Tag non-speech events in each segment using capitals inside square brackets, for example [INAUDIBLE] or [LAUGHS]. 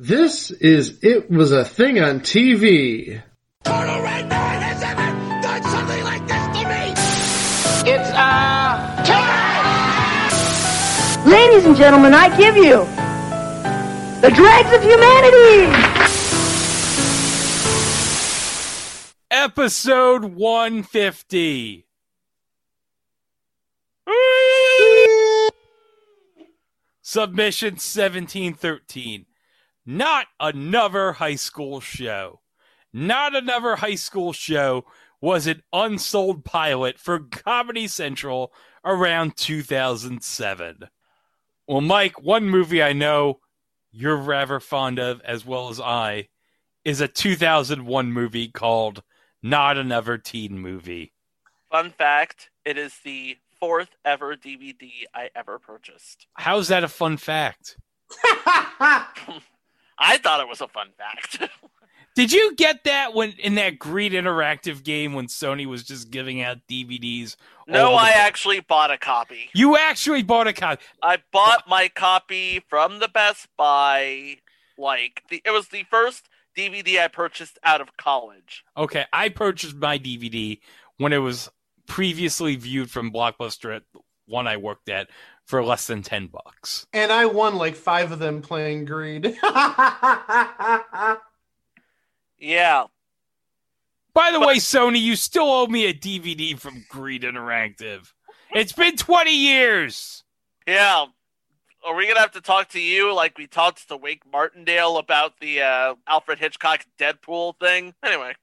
This is It Was a Thing on TV. Total Red Man has ever done something like this to me! It's, uh, time! Ladies and gentlemen, I give you the dregs of humanity! Episode 150. Submission 1713. Not another high school show. Not another high school show was an unsold pilot for Comedy Central around 2007. Well, Mike, one movie I know you're rather fond of, as well as I, is a 2001 movie called Not Another Teen Movie. Fun fact it is the fourth ever DVD I ever purchased. How's that a fun fact? [LAUGHS] I thought it was a fun fact. [LAUGHS] Did you get that when in that Greed Interactive game when Sony was just giving out DVDs? no, I actually bought a copy. You actually bought a copy. I bought my copy from the Best Buy. Like the, it was the first DVD I purchased out of college. Okay, I purchased my DVD when it was previously viewed from Blockbuster at one I worked at for less than ten bucks. And I won like five of them playing Greed. [LAUGHS] Yeah, By the way, Sony, you still owe me a DVD from Greed Interactive. It's been twenty years. yeah. Are we gonna have to talk to you like we talked to Wink Martindale about the uh, Alfred Hitchcock Deadpool thing? Anyway,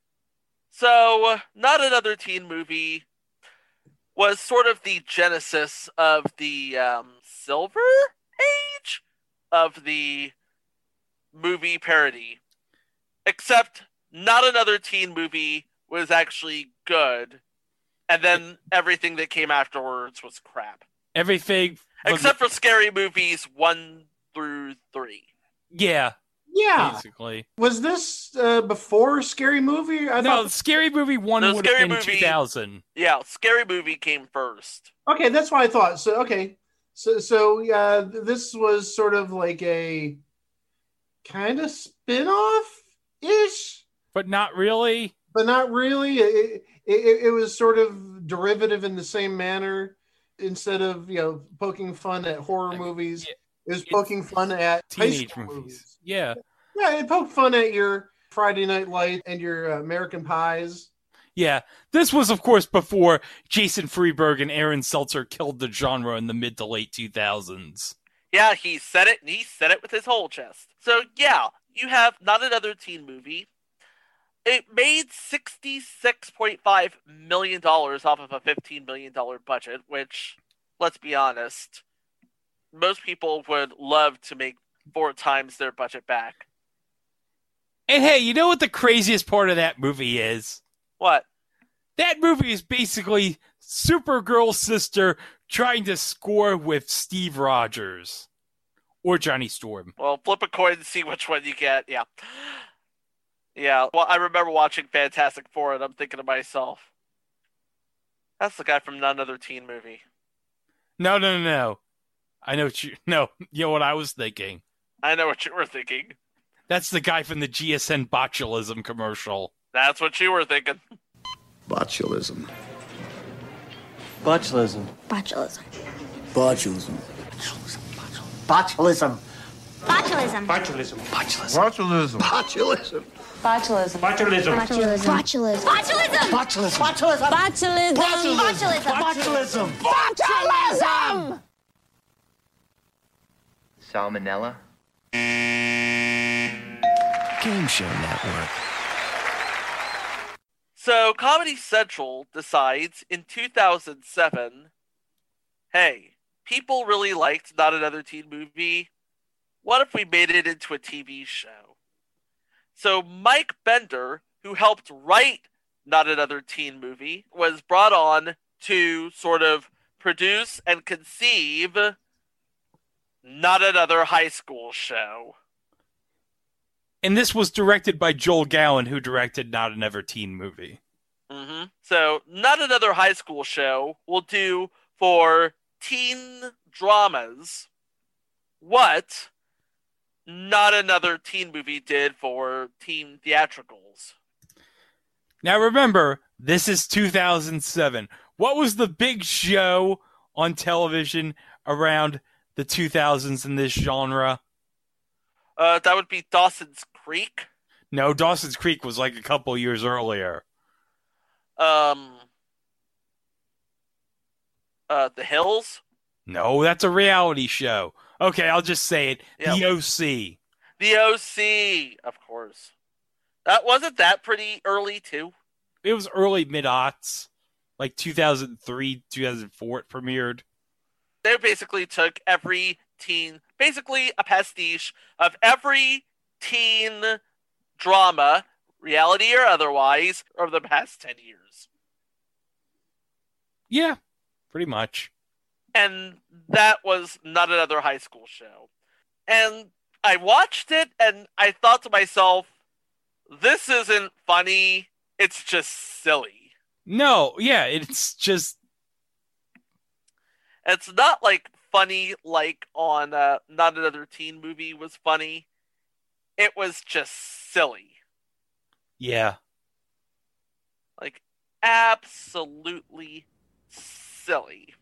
so not another teen movie was sort of the genesis of the um, silver age of the movie parody. Except not another teen movie was actually good, and then everything that came afterwards was crap. Everything, Except for scary movies one through three. yeah, yeah. basically. Was this uh, before Scary Movie? I No, thought. Scary Movie one No, would have Scary been Movie- two thousand. Yeah, scary movie came first. Okay, that's what I thought. So okay, so so uh, this was sort of like a kind of spin-off ish, but not really. but not really. It, it, it was sort of derivative in the same manner. Instead of you know poking fun at horror movies, yeah, it was poking fun at high Teenage school movies. Yeah, Yeah, it poked fun at your Friday Night Light and your uh, American Pies. yeah. This was, of course, before Jason Friedberg and Aaron Seltzer killed the genre in the mid to late two thousands. Yeah, he said it, and he said it with his whole chest. So yeah, you have not another teen movie. It made sixty-six point five million dollars off of a fifteen million dollar budget, which, let's be honest, most people would love to make four times their budget back. And hey, you know what the craziest part of that movie is? What? That movie is basically Supergirl's sister trying to score with Steve Rogers or Johnny Storm. Well, flip a coin and see which one you get. Yeah. Yeah. Well, I remember watching Fantastic Four, and I'm thinking to myself, that's the guy from none other teen movie. No, no, no, no. I know what you. No, you know what I was thinking. I know what you were thinking. That's the guy from the GSN botulism commercial. That's what you were thinking. Botulism. Botulism. Botulism. Botulism. Botulism. Botulism. Botulism. Botulism. Botulism. Botulism. Botulism. Botulism. Botulism. Botulism. Botulism. Botulism. Botulism. Botulism. Botulism. Salmonella? Game Show Network. So, Comedy Central decides in 2007 hey, people really liked Not Another Teen Movie. What if we made it into a TV show? So, Mike Bender, who helped write Not Another Teen Movie, was brought on to sort of produce and conceive Not Another High School Show. And this was directed by Joel Gallen, who directed Not Another Teen Movie. hmm So, not another high school show will do for teen dramas what not another teen movie did for teen theatricals. Now remember, this is 2007. What was the big show on television around the 2000s in this genre? Uh, that would be Dawson's Creek. No, Dawson's Creek was like a couple years earlier. Um, uh, The Hills. No, that's a reality show. Okay, I'll just say it. Yeah. The OC. The OC, of course. That wasn't that pretty early too. It was early mid aughts, like 2003, 2004. It premiered. They basically took every teen, basically a pastiche of every teen drama, reality or otherwise, over the past 10 years. Yeah, pretty much. And that was not another high school show. And I watched it and I thought to myself, this isn't funny. It's just silly. No, yeah, it's just It's not like funny like on uh, not another teen movie was funny. It was just silly. yeah. Like absolutely silly.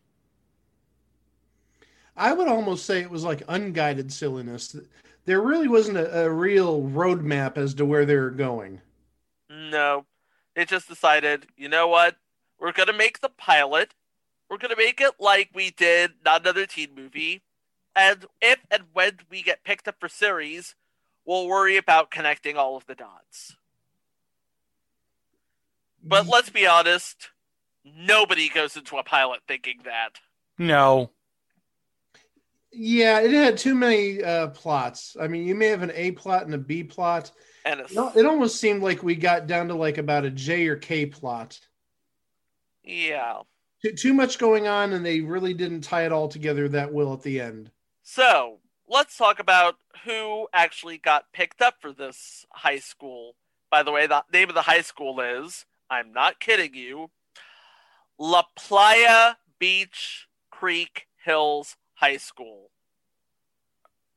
I would almost say it was like unguided silliness. There really wasn't a, a real roadmap as to where they were going. No. It just decided, you know what? We're gonna make the pilot. We're gonna make it like we did not another teen movie. And if and when we get picked up for series, we'll worry about connecting all of the dots. But let's be honest, nobody goes into a pilot thinking that. No. Yeah, it had too many uh, plots. I mean, you may have an A plot and a B plot. And it's, No, it almost seemed like we got down to like about a J or K plot. yeah. Too, too much going on, and they really didn't tie it all together that well at the end. So let's talk about who actually got picked up for this high school. By the way, the name of the high school is, I'm not kidding you, La Playa Beach Creek Hills High School.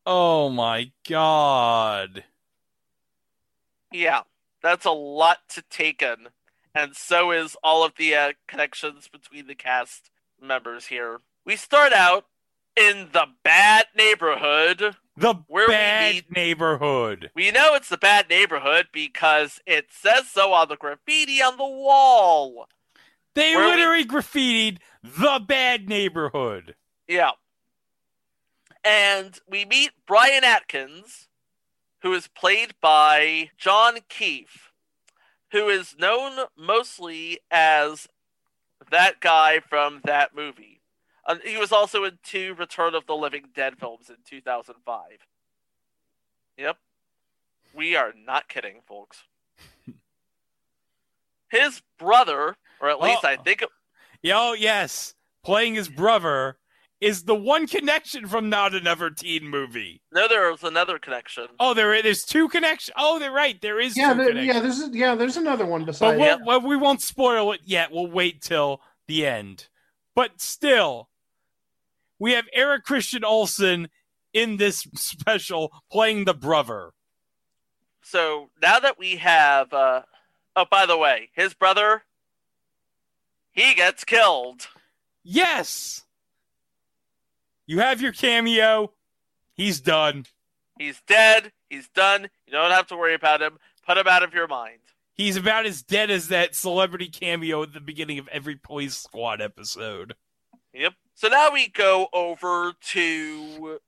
Oh my god. Yeah, that's a lot to take in. And so is all of the uh, connections between the cast members here. We start out in the bad neighborhood. The Where we bad meet- neighborhood. We know it's the bad neighborhood because it says so on the graffiti on the wall. They Where we- literally graffitied the bad neighborhood. Yeah. And we meet Brian Atkins, who is played by John Keefe, who is known mostly as that guy from that movie. He was also in two Return of the Living Dead films in 2005. Yep. We are not kidding, folks. [LAUGHS] His brother, or at least oh. I Oh. think Oh, yes. Playing his brother is the one connection from Not Another Teen Movie. no, there was another connection. Oh, there there's two connections. Oh, they're right. There is Yeah, two there, yeah. There's yeah, there's another one But besides. we'll, well, we won't spoil it yet. We'll wait till the end. But still, we have Eric Christian Olsen in this special playing the brother. so now that we have uh oh by the way his brother he gets killed Yes! You have your cameo. He's done. he's dead he's done you don't have to worry about him put him out of your mind He's about as dead as that celebrity cameo at the beginning of every Police Squad episode. yep so now we go over to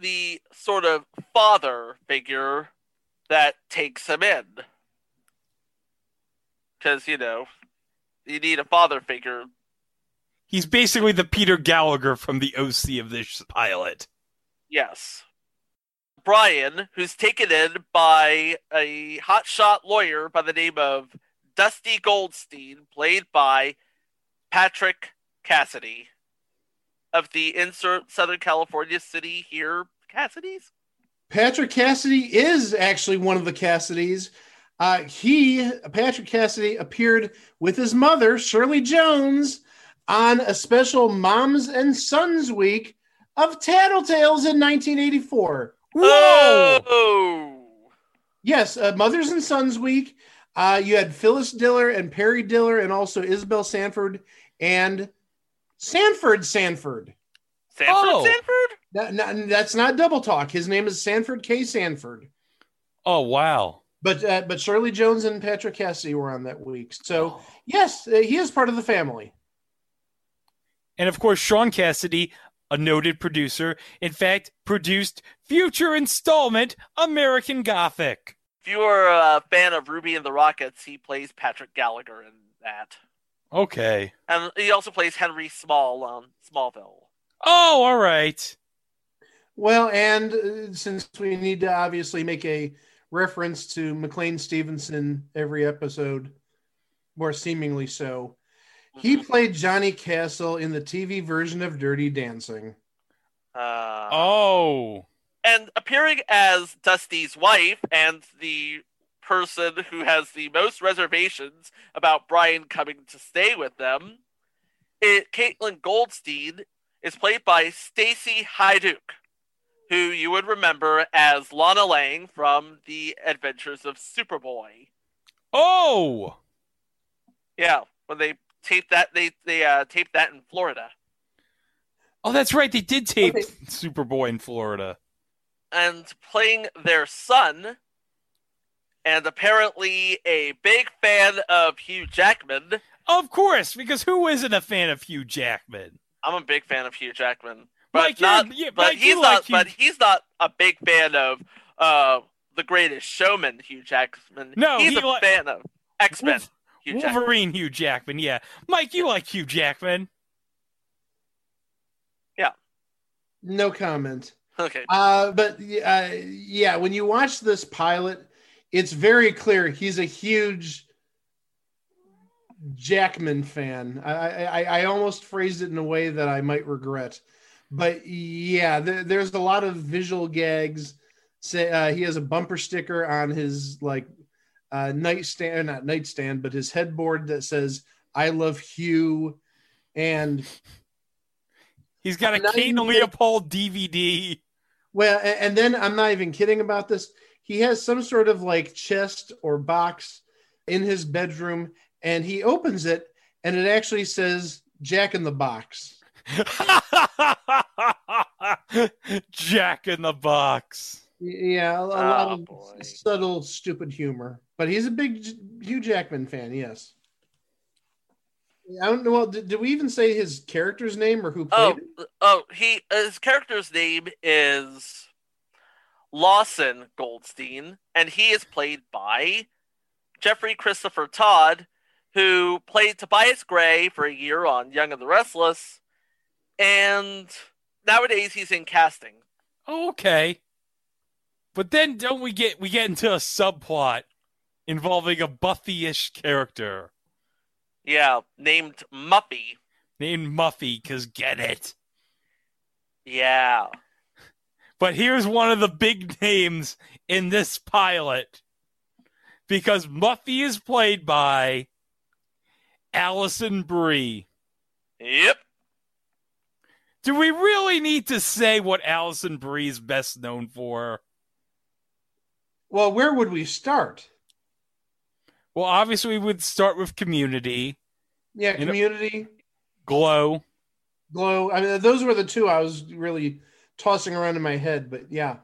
the sort of father figure that takes him in because you know you need a father figure He's basically the Peter Gallagher from the OC of this pilot. Yes. Brian, who's taken in by a hotshot lawyer by the name of Dusty Goldstein, played by Patrick Cassidy of the insert Southern California city here, Cassidy's. Patrick Cassidy is actually one of the Cassidys. Uh, he, Patrick Cassidy, appeared with his mother, Shirley Jones, on a special Moms and Sons Week of Tattletales in 1984. Whoa! Oh, Yes, uh, Mothers and Sons Week. Uh, you had Phyllis Diller and Perry Diller, and also Isabel Sanford and Sanford Sanford. Sanford, Oh. Sanford. That- not- that's not double talk. His name is Sanford K. Sanford. Oh wow! But uh, but Shirley Jones and Patrick Cassidy were on that week. So yes, uh, he is part of the family. And of course, Shaun Cassidy, a noted producer, in fact, produced future installment American Gothic. If you are a fan of Ruby and the Rockets, he plays Patrick Gallagher in that, Okay. and he also plays Henry Small on Smallville. Oh, all right. Well, and uh, since we need to obviously make a reference to McLean Stevenson every episode, more seemingly so, he played Johnny Castle in the TV version of Dirty Dancing. Uh, Oh. and appearing as Dusty's wife and the person who has the most reservations about Brian coming to stay with them, it Caitlin Goldstein is played by Stacy Haiduk, who you would remember as Lana Lang from The Adventures of Superboy. Oh. Yeah, when they taped that, they they uh, taped that in Florida. Oh, that's right. They did tape Okay. Superboy in Florida. and playing their son, and apparently a big fan of Hugh Jackman. Of course, because who isn't a fan of Hugh Jackman? I'm a big fan of Hugh Jackman, but Mike, not. yeah, but Mike, he's not. like Hugh- But he's not a big fan of uh, the Greatest Showman, Hugh Jackman. No, he's he a li- fan of X Men. Wolf- Hugh Jackman. Wolverine Hugh Jackman, yeah. Mike, you like Hugh Jackman. Yeah. No comment. Okay. Uh, but uh, yeah, when you watch this pilot, it's very clear he's a huge Jackman fan. I, I, I almost phrased it in a way that I might regret. But yeah, there, there's a lot of visual gags. Say uh, he has a bumper sticker on his like uh, nightstand, not nightstand, but his headboard that says "I love Hugh," and He's got a I'm not Kate even and kidding. Leopold DVD. Well, and then I'm not even kidding about this. He has some sort of like chest or box in his bedroom, and he opens it, and it actually says Jack in the Box. [LAUGHS] Jack in the Box. Y- Yeah, a, a lot Oh, of boy. subtle, stupid humor. But he's a big J- Hugh Jackman fan. Yes. I don't know. Well, did, did we even say his character's name or who played Oh, it? oh, he his character's name is Lawson Goldstein, and he is played by Jeffrey Christopher Todd, who played Tobias Gray for a year on Young and the Restless, and nowadays he's in casting. Oh, okay. But then don't we get we get into a subplot involving a Buffy-ish character Yeah, named Muffy. named Muffy, cause get it. Yeah. But here's one of the big names in this pilot. Because Muffy is played by Alison Brie. Yep. Do we really need to say what Alison Brie is best known for? Well, where would we start? Well, obviously, we would start with Community, Yeah, You know- Community, Glow. Glow. I mean, those were the two I was really tossing around in my head. But yeah,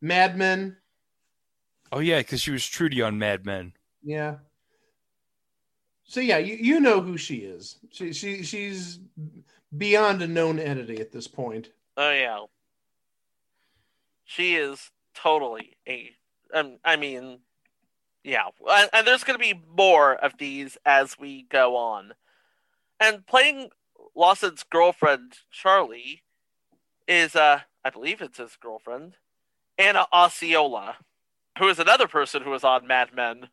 Mad Men. Oh, yeah, because she was Trudy on Mad Men. Yeah. So yeah, you, you know who she is. She she she's beyond a known entity at this point. Oh yeah. She is totally a. Um, I mean, yeah, and, and there's going to be more of these as we go on. And playing Lawson's girlfriend Charlie is, uh, I believe it's his girlfriend, Anna Osceola, who is another person who was on Mad Men.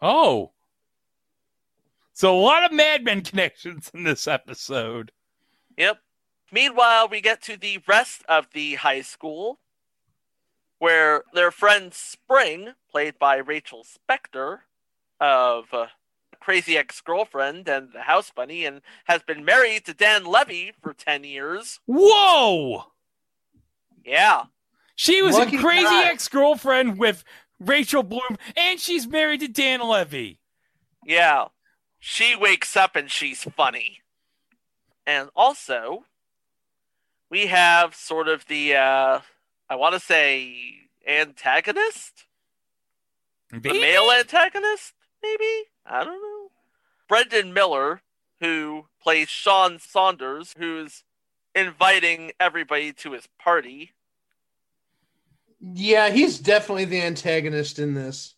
Oh. So, a lot of Mad Men connections in this episode. Yep. Meanwhile, we get to the rest of the high school, where their friend Spring, played by Rachel Spector, of uh, Crazy Ex Girlfriend and the House Bunny, and has been married to Dan Levy for 10 years. Whoa! Yeah. She was Lucky a crazy ex girlfriend with Rachel Bloom, and she's married to Dan Levy. Yeah. She wakes up and she's funny. And also, we have sort of the, uh, I want to say, antagonist? The male antagonist, maybe? I don't know. Brendan Miller, who plays Sean Saunders, who's inviting everybody to his party. Yeah, he's definitely the antagonist in this.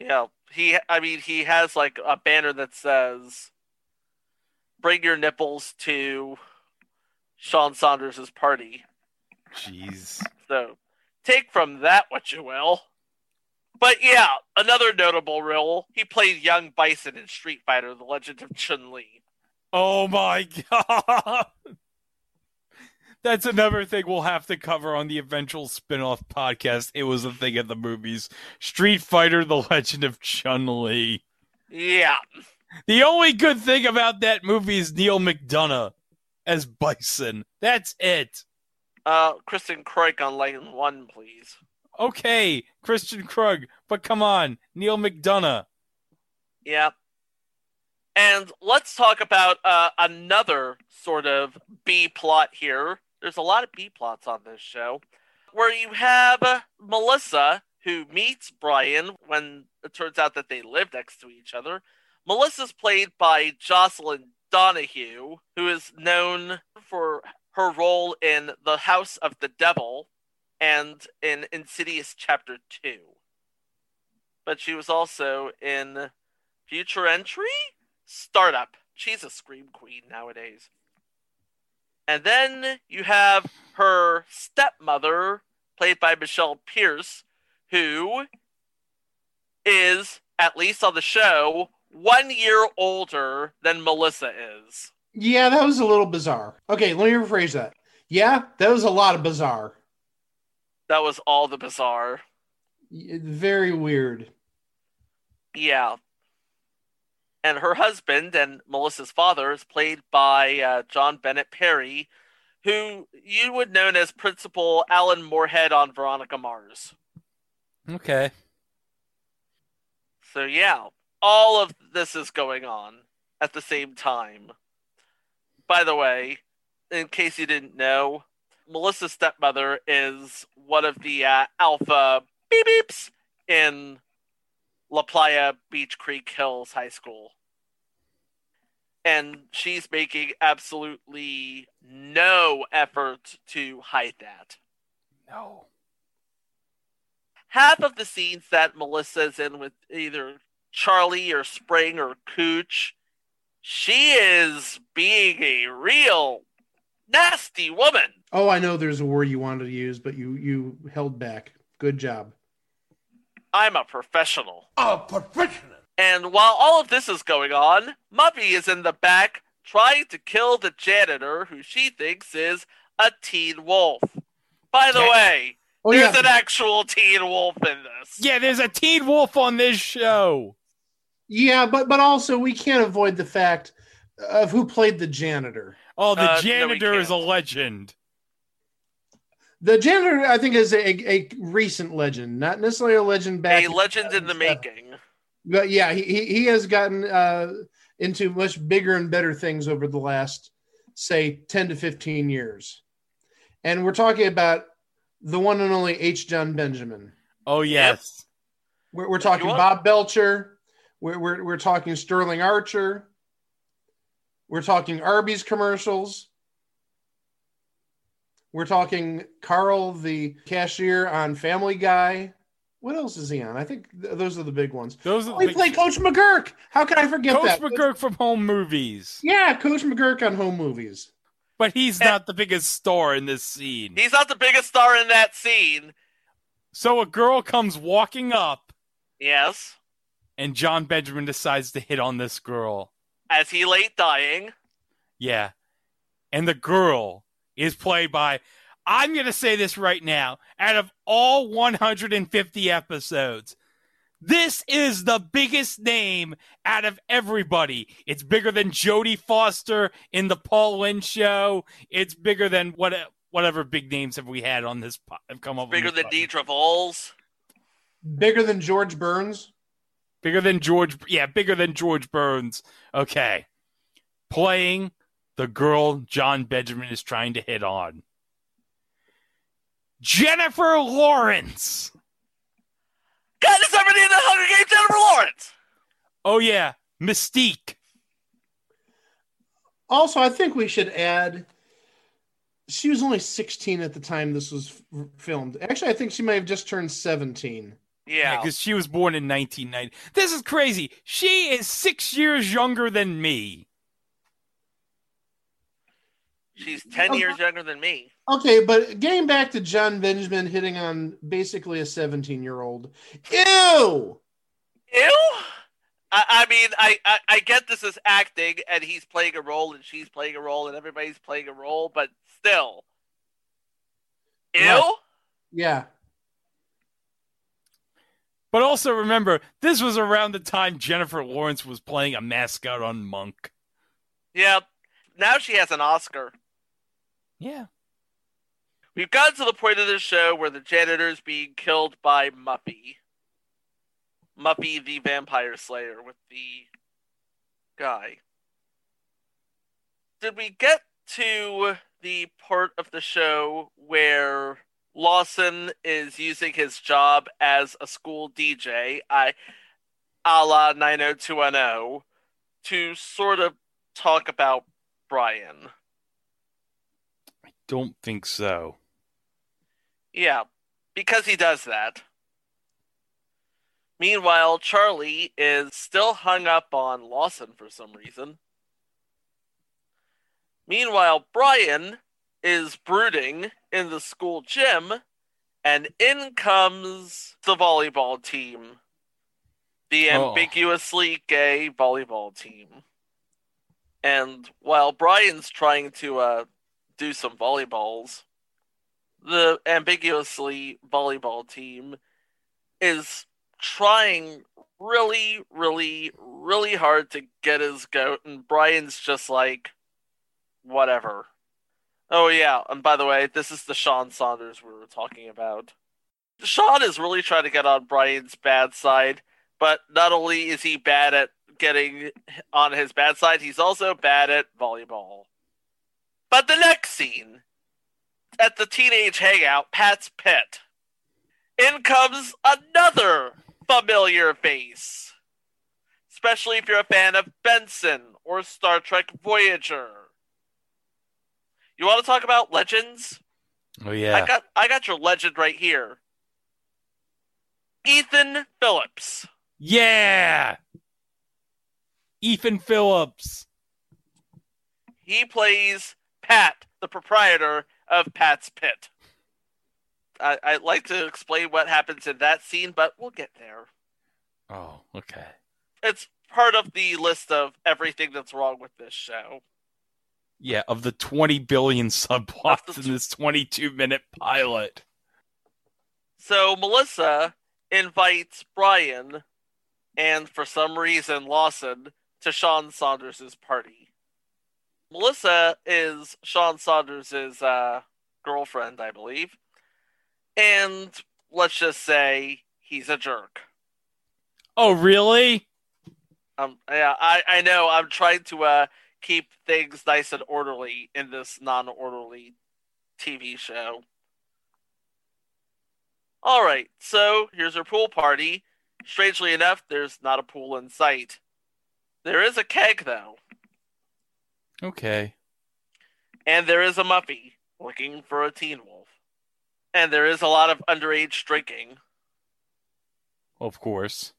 Yeah, he. I mean, he has like a banner that says, "Bring your nipples to Sean Saunders' party." Jeez. So, take from that what you will. But yeah, another notable role. He played young Bison in Street Fighter: The Legend of Chun Li. Oh my god. That's another thing we'll have to cover on the eventual spin off podcast. It was a thing at the movies Street Fighter The Legend of Chun Li. Yeah, The only good thing about that movie is Neal McDonough as Bison. That's it. Uh, Kristin Kreuk on line one, please. Okay, Christian Krug, but come on, Neal McDonough. Yeah. And let's talk about uh, another sort of B plot here. There's a lot of B plots on this show where you have Melissa who meets Brian when it turns out that they live next to each other. Melissa's played by Jocelin Donahue, who is known for her role in The House of the Devil and in Insidious Chapter 2. But she was also in Future Entry? Startup. She's a Scream Queen nowadays. And then you have her stepmother, played by Michelle Pierce, who is, at least on the show, one year older than Melissa is. Yeah, that was a little bizarre. Okay, let me rephrase that. Yeah, that was a lot of bizarre. That was all the bizarre. Y- Very weird. Yeah. And her husband and Melissa's father is played by uh, John Bennett Perry, who you would know as Principal Alan Moorhead on Veronica Mars. Okay. So, yeah, all of this is going on at the same time. By the way, in case you didn't know, Melissa's stepmother is one of the uh, alpha beep beeps in La Playa Beach Creek Hills High School. And she's making absolutely no effort to hide that. No. half of the scenes that Melissa's in with either Charlie or Spring or Cooch, she is being a real nasty woman. Oh, I know there's a word you wanted to use, but you you held back. Good job. I'm a professional. A professional. And while all of this is going on, Muppy is in the back trying to kill the janitor who she thinks is a teen wolf. By the Yeah. way, Oh there's yeah, an actual teen wolf in this. Yeah, there's a Teen Wolf on this show. Yeah, but but also we can't avoid the fact of who played the janitor. Oh, the Uh, no, janitor is a legend. The janitor, I think, is a, a recent legend, not necessarily a legend back. A legend in the making. But yeah, he he, he has gotten uh, into much bigger and better things over the last, say, ten to fifteen years, and we're talking about the one and only H. Jon Benjamin. Oh, yes. We're, we're talking want- Bob Belcher. We're, we're we're talking Sterling Archer. We're talking Arby's commercials. We're talking Carl, the cashier on Family Guy. What else is he on? I think th- those are the big ones. Those are Oh, he the played Coach McGuirk. How can I forget Coach that? McGuirk from Home Movies. Yeah, Coach McGuirk on home movies. But he's not the biggest star in this scene. He's not the biggest star in that scene. So a girl comes walking up, Yes. And Jon Benjamin decides to hit on this girl. As he late dying. Yeah. And the girl is played by, I'm going to say this right now, out of all 150 episodes, this is the biggest name out of everybody. It's bigger than Jodie Foster in the Paul Lynde show. It's bigger than what whatever big names have we had on this po- have come up? Bigger than podcast? Deidre Vols. Bigger than George Burns. Bigger than George. Yeah, bigger than George Burns. Okay, playing the girl Jon Benjamin is trying to hit on. Jennifer Lawrence. Katniss Everdeen in the Hunger Games, Jennifer Lawrence. Oh yeah, Mystique. Also, I think we should add. She was only 16 at the time this was filmed. Actually, I think she might have just turned 17. Yeah. because she was born in 1990. This is crazy. She is six years younger than me. She's 10 years younger than me. Okay, but getting back to Jon Benjamin hitting on basically a 17 year old. Ew! Ew. I, I mean, I, I, I get this is acting, and he's playing a role, and she's playing a role, and everybody's playing a role, but still. Ew? Right. Yeah. But also remember, this was around the time Jennifer Lawrence was playing a mascot on Monk. Yep. Now she has an Oscar. Yeah. We've gotten to the point of the show where the janitor is being killed by Muppy. Muppy the Vampire Slayer with the guy. Did we get to the part of the show where Lawson is using his job as a school DJ, I a la 90210, to sort of talk about Brian? I don't think so. Yeah, because he does that. Meanwhile, Charlie is still hung up on Lawson for some reason. Meanwhile, Brian is brooding in the school gym, and in comes the volleyball team. The Oh. ambiguously gay volleyball team. And while Brian's trying to uh, do some volleyballs, the ambiguously volleyball team is trying really, really, really hard to get his goat, and Brian's just like, whatever. Oh, yeah, and by the way, this is the Sean Saunders we were talking about. Sean is really trying to get on Brian's bad side, but not only is he bad at getting on his bad side, he's also bad at volleyball. But the next scene at the teenage hangout, Pat's Pit. In comes another familiar face. Especially if you're a fan of Benson or Star Trek Voyager. You want to talk about legends? Oh yeah. I got I got your legend right here. Ethan Phillips. yeah. Ethan Phillips. He plays Pat, the proprietor of Pat's Pit. I, I'd like to explain what happens in that scene, but we'll get there. Oh, okay. It's part of the list of everything that's wrong with this show. Yeah, of the 20 billion [LAUGHS] subplots in this 22 minute pilot. So Melissa invites Brian and for some reason Lawson to Sean Saunders' party. Melissa is Sean Saunders' uh, girlfriend, I believe. And let's just say he's a jerk. Oh, really? Um, yeah, I, I know. I'm trying to uh, keep things nice and orderly in this non orderly TV show. All right, so here's our pool party. Strangely enough, there's not a pool in sight. There is a keg, though, Okay. and there is a Muppy looking for a teen wolf. And there is a lot of underage drinking. Of course.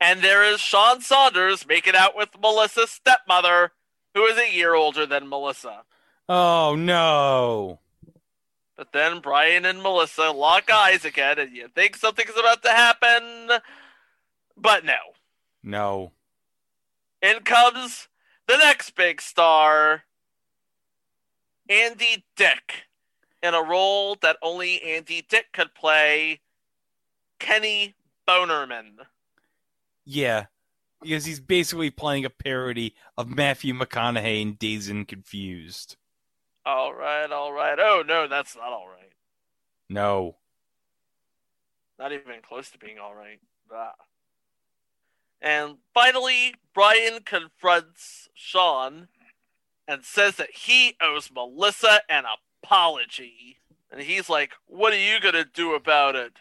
And there is Sean Saunders making out with Melissa's stepmother, who is a year older than Melissa. Oh, no. But then Brian and Melissa lock eyes again, and you think something's about to happen. But no. No. In comes the next big star, Andy Dick, in a role that only Andy Dick could play Kenny Bonerman. Yeah. Because he's basically playing a parody of Matthew McConaughey in Dazed and Confused. All right, all right. Oh no, that's not all right. No. Not even close to being all right. Ah. And finally, Brian confronts Sean and says that he owes Melissa an apology. And he's like, What are you going to do about it?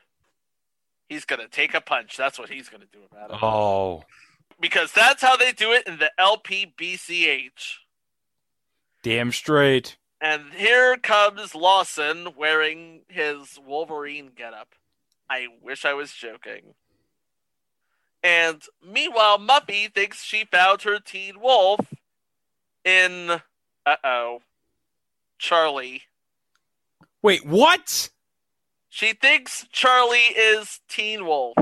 He's going to take a punch. That's what he's going to do about it. Oh. Because that's how they do it in the LPBCH. Damn straight. And here comes Lawson wearing his Wolverine getup. I wish I was joking. And meanwhile, Muffy thinks she found her teen wolf in, uh oh, Charlie. Wait, what? She thinks Charlie is Teen Wolf.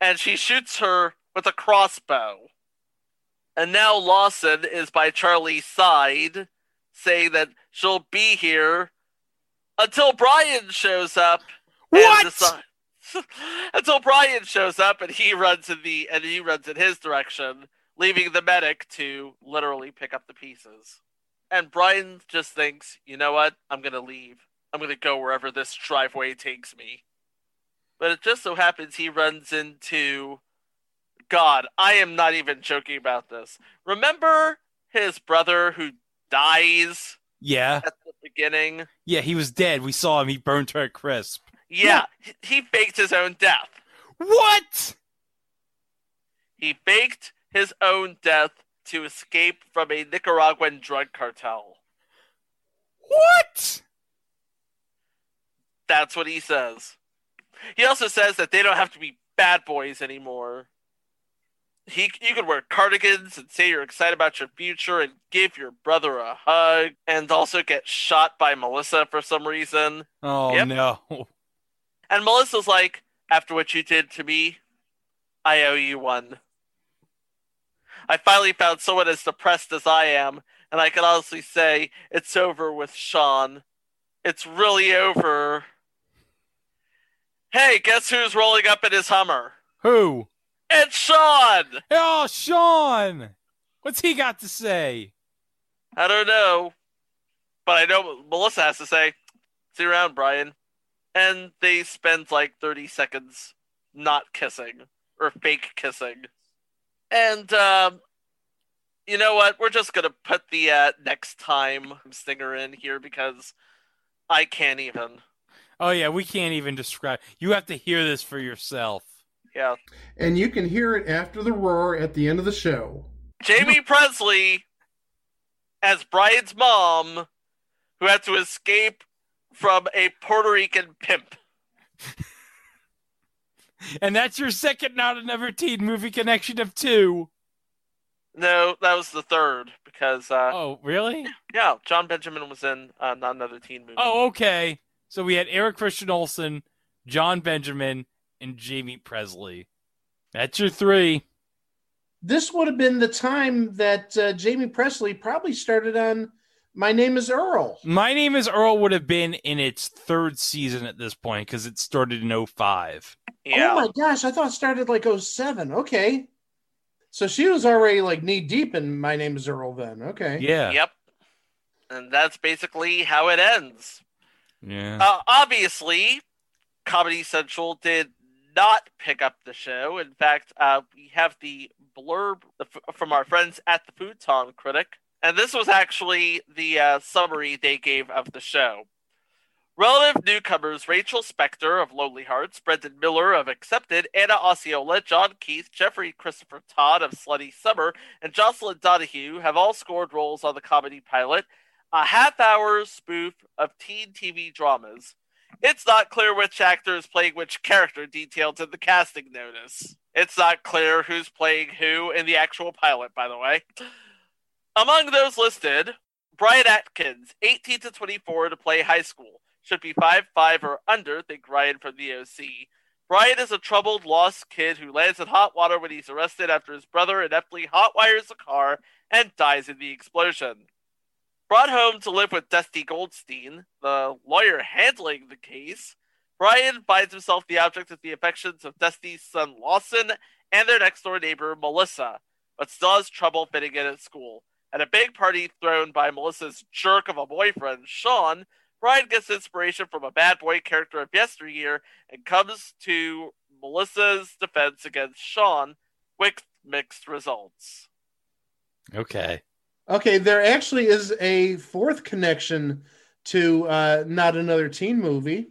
And she shoots her with a crossbow. And now Lawson is by Charlie's side, saying that she'll be here until Brian shows up. What? Decide- [LAUGHS] until Brian shows up and he runs in the and he runs in his direction, leaving the medic to literally pick up the pieces. And Brian just thinks, you know what? I'm gonna leave. I'm gonna go wherever this driveway takes me. But it just so happens he runs into God, I am not even joking about this. Remember his brother who dies Yeah. at the beginning? Yeah, he was dead. We saw him. He burned to a crisp. Yeah, he- he faked his own death. What? He faked his own death to escape from a Nicaraguan drug cartel. What? That's what he says. He also says that they don't have to be bad boys anymore. He, you can wear cardigans and say you're excited about your future and give your brother a hug and also get shot by Melissa for some reason. Oh Yep. no. And Melissa's like, after what you did to me, I owe you one. I finally found someone as depressed as I am, and I can honestly say it's over with Sean. It's really over. Hey, guess who's rolling up in his Hummer? Who? It's Sean! Oh, Sean. What's he got to say? I don't know, but I know what Melissa has to say. See you around, Brian. And they spend like 30 seconds not kissing or fake kissing. And um, you know what? We're just gonna put the uh, next time stinger in here because I can't even. Oh yeah, we can't even describe. You have to hear this for yourself. Yeah, And you can hear it after the roar at the end of the show. Jaime Pressly as Brian's mom, who had to escape from a Puerto Rican pimp. [LAUGHS] And that's your second not another teen movie connection of two. No, that was the third because uh, Oh, really? yeah, Jon Benjamin was in uh, not another teen movie. Oh, okay. So we had Eric Christian Olsen, Jon Benjamin, and Jaime Pressly. That's your three. This would have been the time that uh, Jaime Pressly probably started on My Name is Earl. My Name is Earl would have been in its third season at this point because it started in 05. yeah. Oh my gosh, I thought it started like 07. Okay. So she was already like knee deep in My Name is Earl then. Okay. Yeah. Yep. And that's basically how it ends. Yeah. Uh, obviously, Comedy Central did not pick up the show. In fact, uh, we have the blurb from our friends at the Futon Critic, and this was actually the uh, summary they gave of the show. Relative newcomers Rachel Spector of Lonely Hearts, Brendan Miller of Accepted, Anna Osceola, John Keefe, Jeffrey Christopher Todd of Slutty Summer, and Jocelin Donahue have all scored roles on the comedy pilot, a half hour spoof of teen TV dramas. It's not clear which actor is playing which character detailed in the casting notice. It's not clear who's playing who in the actual pilot, by the way. Among those listed, Brian Atkins, 18 to 24 to play high school. Should be 5'5 or under, think Ryan from the OC. Brian is a troubled, lost kid who lands in hot water when he's arrested after his brother ineptly hotwires a car and dies in the explosion. Brought home to live with Dusty Goldstein, the lawyer handling the case, Brian finds himself the object of the affections of Dusty's son Lawson and their next door neighbor Melissa, but still has trouble fitting in at school. At a big party thrown by Melissa's jerk of a boyfriend, Sean, Brian gets inspiration from a bad boy character of yesteryear and comes to Melissa's defense against Sean with mixed results. Okay. Okay, there actually is a fourth connection to uh, not another teen movie,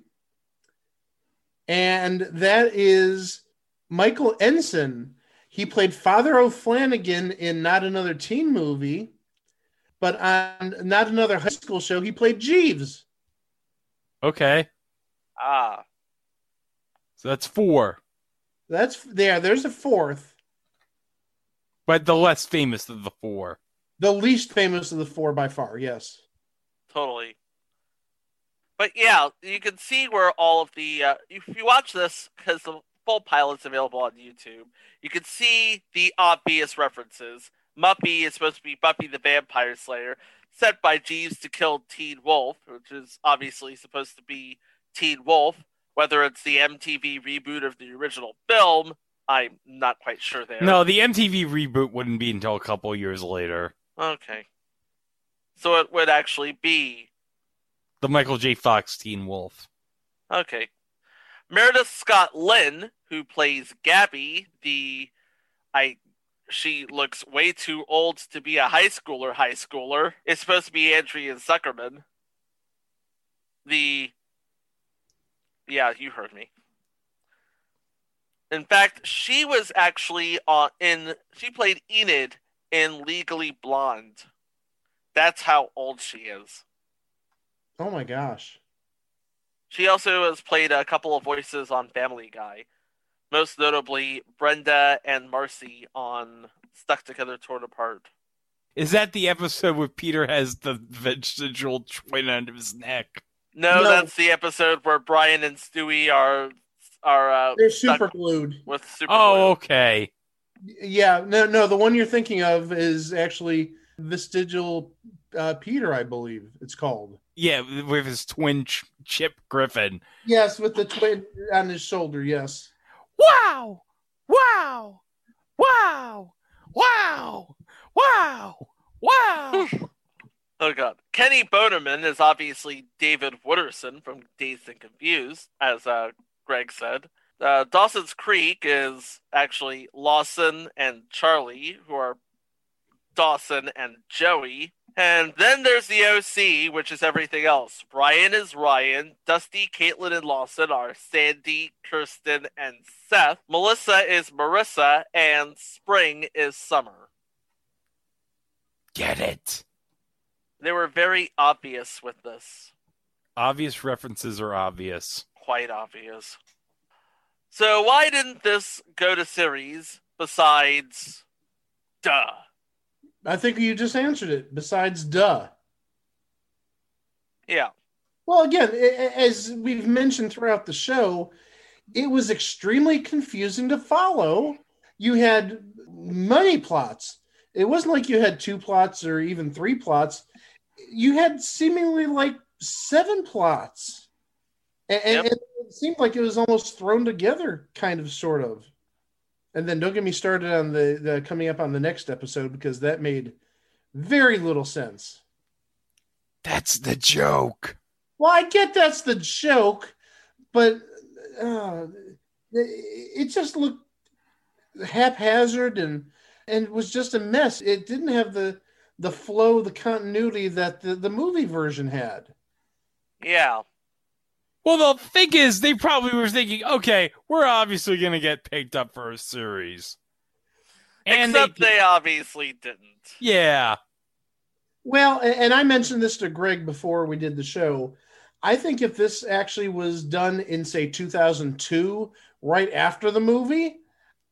and that is Michael Ensign. He played Father O'Flanagan in not another teen movie, but on not another high school show, he played Jeeves. Okay. Ah, So that's four, That's there. There's a fourth, but the less famous of the four. The least famous of the four by far. Yes. totally. But yeah, you can see where all of the uh, if you watch this because the full pilot's available on YouTube, you can see the obvious references. Muppy is supposed to be Buffy the Vampire Slayer, set by Jeeves to kill Teen Wolf, which is obviously supposed to be Teen Wolf. Whether it's the MTV reboot of the original film, I'm not quite sure there. No, the MTV reboot wouldn't be until a couple years later. Okay. So it would actually be The Michael J. Fox Teen Wolf. Okay. Meredith Scott Lynn, who plays Gabby, the I she looks way too old to be a high schooler high schooler, is supposed to be Andrea Zuckerman. The Yeah, you heard me. In fact, she was actually uh, in she played Enid in Legally Blonde. That's how old she is. Oh my gosh. She also has played a couple of voices on Family Guy, most notably Brenda and Marcy on Stuck Together, Torn Apart. Is that the episode where Peter has the vestigial twin end of his neck? No, No. that's the episode where Brian and Stewie are are uh, They're super glued. with super. Oh, glue. okay. Yeah, no, no. The one you're thinking of is actually Vestigial uh, Peter, I believe it's called. Yeah, with his twin ch- Chip Griffin. Yes, with the twin on his shoulder. Yes. Wow! Wow! Wow! Wow! Wow! Wow! [LAUGHS] Oh god. Kenny Boneman is obviously David Wooderson from Dazed and Confused, as uh, Greg said. Uh, Dawson's Creek is actually Lawson and Charlie, who are Dawson and Joey. And then there's the OC, which is everything else. Ryan is Ryan. Dusty, Caitlin, and Lawson are Sandy, Kirsten, and Seth. Melissa is Marissa, and Spring is Summer. Get it. They were very obvious with this. Obvious references are obvious. quite obvious. So why didn't this go to series besides duh? I think you just answered it. Besides, duh. Yeah. Well, again, as we've mentioned throughout the show, it was extremely confusing to follow. You had many plots. It wasn't like you had two plots or even three plots. You had seemingly like seven plots. And, and Yep. It seemed like it was almost thrown together, kind of, sort of. And then don't get me started on the, the coming up on the next episode because that made very little sense. That's the joke. Well, I get that's the joke, but uh, it just looked haphazard and and was just a mess. It didn't have the the flow, the continuity that the, the movie version had. Yeah. Well, the thing is, they probably were thinking, okay, we're obviously going to get picked up for a series. And Except they, they obviously didn't. yeah. Well, and I mentioned this to Greg before we did the show. I think if this actually was done in say 2002, right after the movie,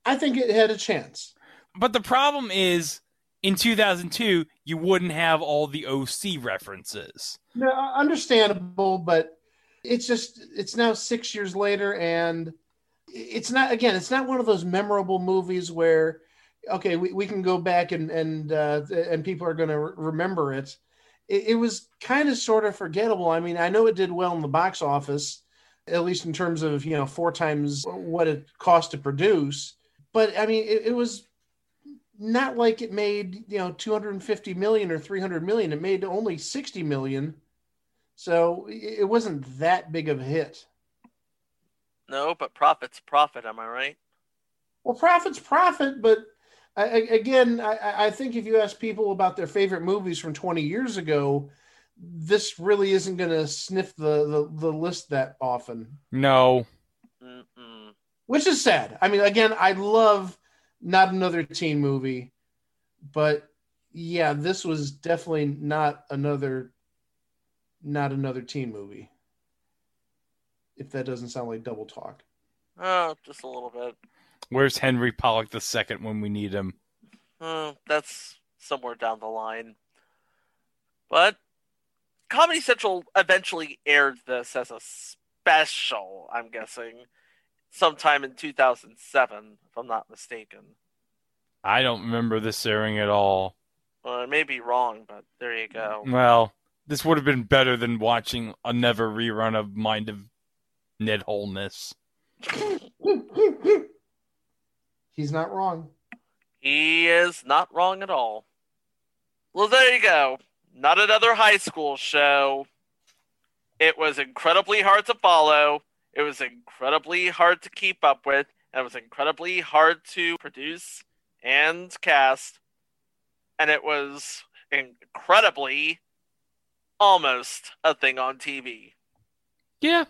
I think it had a chance. But the problem is, in 2002, you wouldn't have all the OC references. No, understandable, but it's just it's now six years later, and it's not again. It's not one of those memorable movies where okay, we, we can go back and and uh, and people are going to re- remember it. It, it was kind of sort of forgettable. I mean, I know it did well in the box office, at least in terms of you know four times what it cost to produce. But I mean, it, it was not like it made you know 250 million or 300 million. It made only 60 million, so it wasn't that big of a hit. No, but profit's profit. Am I right? Well, profit's profit, but I, again, I, I think if you ask people about their favorite movies from 20 years ago, this really isn't going to sniff the, the, the list that often. No. Mm-mm. Which is sad. I mean, again, I love not another teen movie, but yeah, this was definitely not another not another teen movie. If that doesn't sound like double talk. Oh, just a little bit. Where's Henry Pollock the second when we need him? Uh, that's somewhere down the line. But Comedy Central eventually aired this as a special, I'm guessing, sometime in 2007, if I'm not mistaken. I don't remember this airing at all. Well, I may be wrong, but there you go. Well, this would have been better than watching another rerun of Mind of Ned Wholeness. He's not wrong. He is not wrong at all. Well, there you go. Not another high school show. It was incredibly hard to follow. It was incredibly hard to keep up with. And it was incredibly hard to produce and cast. And it was incredibly almost a thing on TV. Yeah.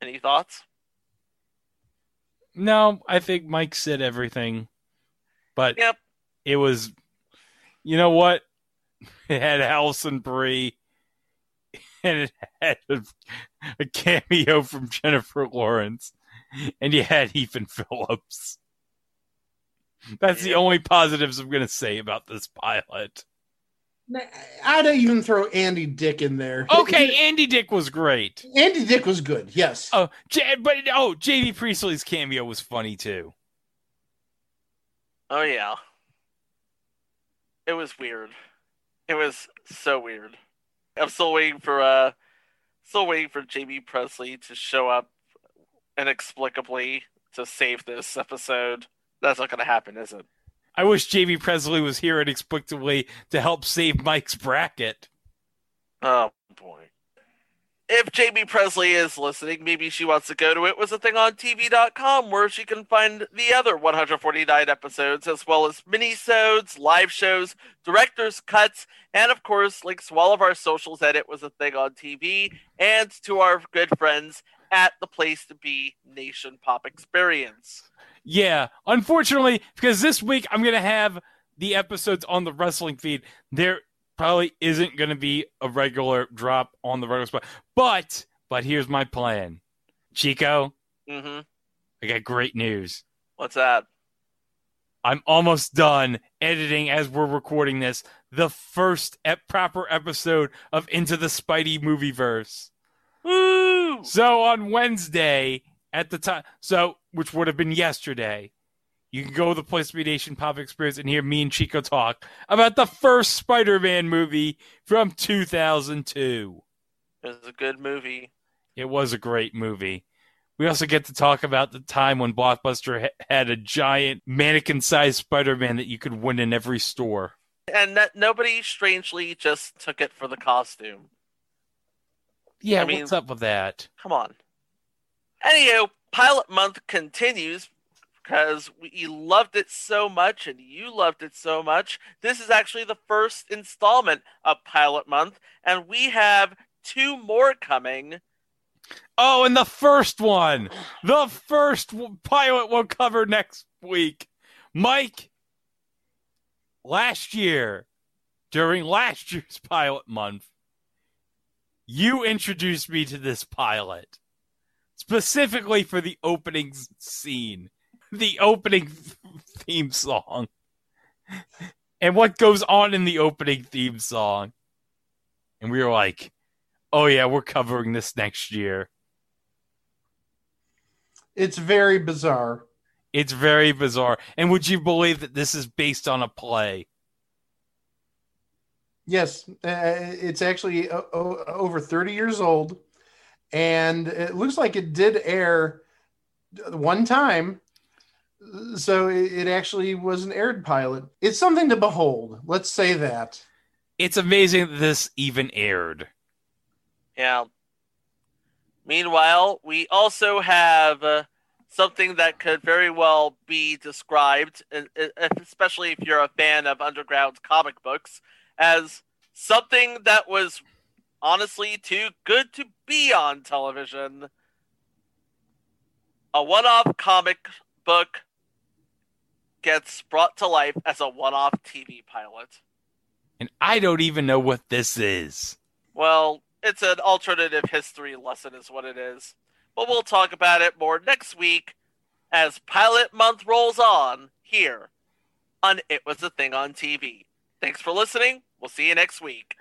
Any thoughts? No, I think Mike said everything. But Yep. it was, you know what? [LAUGHS] It had Alison Brie, [LAUGHS] and it had a, a cameo from Jennifer Lawrence, and you had Ethan Phillips. That's the only positives I'm going to say about this pilot. I'd even throw Andy Dick in there. [LAUGHS] Okay, Andy Dick was great. Andy Dick was good. Yes. Oh, J- but oh, JD Priestley's cameo was funny too. Oh yeah. It was weird. It was so weird. I'm still waiting for uh still waiting for Jaime Pressly to show up inexplicably to save this episode. That's not gonna happen, is it? I wish JB Presley was here inexplicably to help save Mike's bracket. Oh boy. If Jaime Pressly is listening, maybe she wants to go to it was a thing on TV.com where she can find the other 149 episodes as well as minisodes, live shows, director's cuts, and of course links to all of our socials at it was a thing on TV and to our good friends at the place to be Nation Pop Experience. Yeah, unfortunately, because this week I'm going to have the episodes on the wrestling feed. There probably isn't going to be a regular drop on the regular spot. But, but here's my plan. Chico, Mm-hmm. I got great news. What's that? I'm almost done editing as we're recording this the first ep- proper episode of Into the Spidey Movieverse. Woo! So on Wednesday at the time, so which would have been yesterday, you can go to the Place to Nation Pop Experience and hear me and Chico talk about the first Spider-Man movie from 2002. It was a good movie. It was a great movie. We also get to talk about the time when Blockbuster had a giant mannequin-sized Spider-Man that you could win in every store. And that nobody strangely just took it for the costume. Yeah, I mean- what's up with that? Come on. Anywho, pilot month continues because we loved it so much and you loved it so much. This is actually the first installment of pilot month, and we have two more coming. Oh, and the first one, the first pilot we'll cover next week. Mike, last year, during last year's pilot month, you introduced me to this pilot specifically for the opening scene, the opening [LAUGHS] theme song, and what goes on in the opening theme song. And we were like, oh, yeah, we're covering this next year. It's very bizarre. It's very bizarre. And would you believe that this is based on a play? Yes, uh, it's actually o- over 30 years old, and it looks like it did air one time. So it, it actually was an aired pilot. It's something to behold. Let's say that. It's amazing that this even aired. Yeah. Meanwhile, we also have uh, something that could very well be described, e- e- especially if you're a fan of underground comic books, as something that was honestly too good to be on television. A one off comic book gets brought to life as a one off TV pilot. And I don't even know what this is. Well, it's an alternative history lesson, is what it is. But we'll talk about it more next week as Pilot Month rolls on here on It Was a Thing on TV. Thanks for listening. We'll see you next week.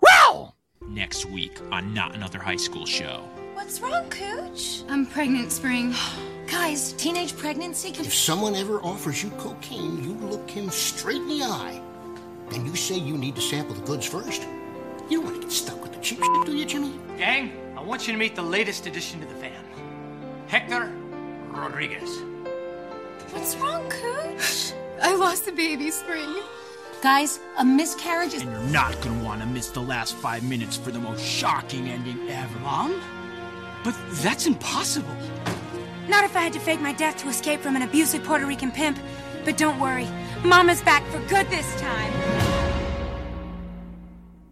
Wow! Next week on Not Another High School Show. What's wrong, Cooch? I'm pregnant, Spring. [SIGHS] Guys, teenage pregnancy can. If someone ever offers you cocaine, you look him straight in the eye. And you say you need to sample the goods first. You don't want to get stuck with the cheap shit, do you, Jimmy? Gang, I want you to meet the latest addition to the fam Hector Rodriguez. What's wrong, Cooch? [SIGHS] I lost the baby, Spring. Guys, a miscarriage is. And you're not gonna want to miss the last five minutes for the most shocking ending ever. Mom? But that's impossible. Not if I had to fake my death to escape from an abusive Puerto Rican pimp. But don't worry, Mama's back for good this time.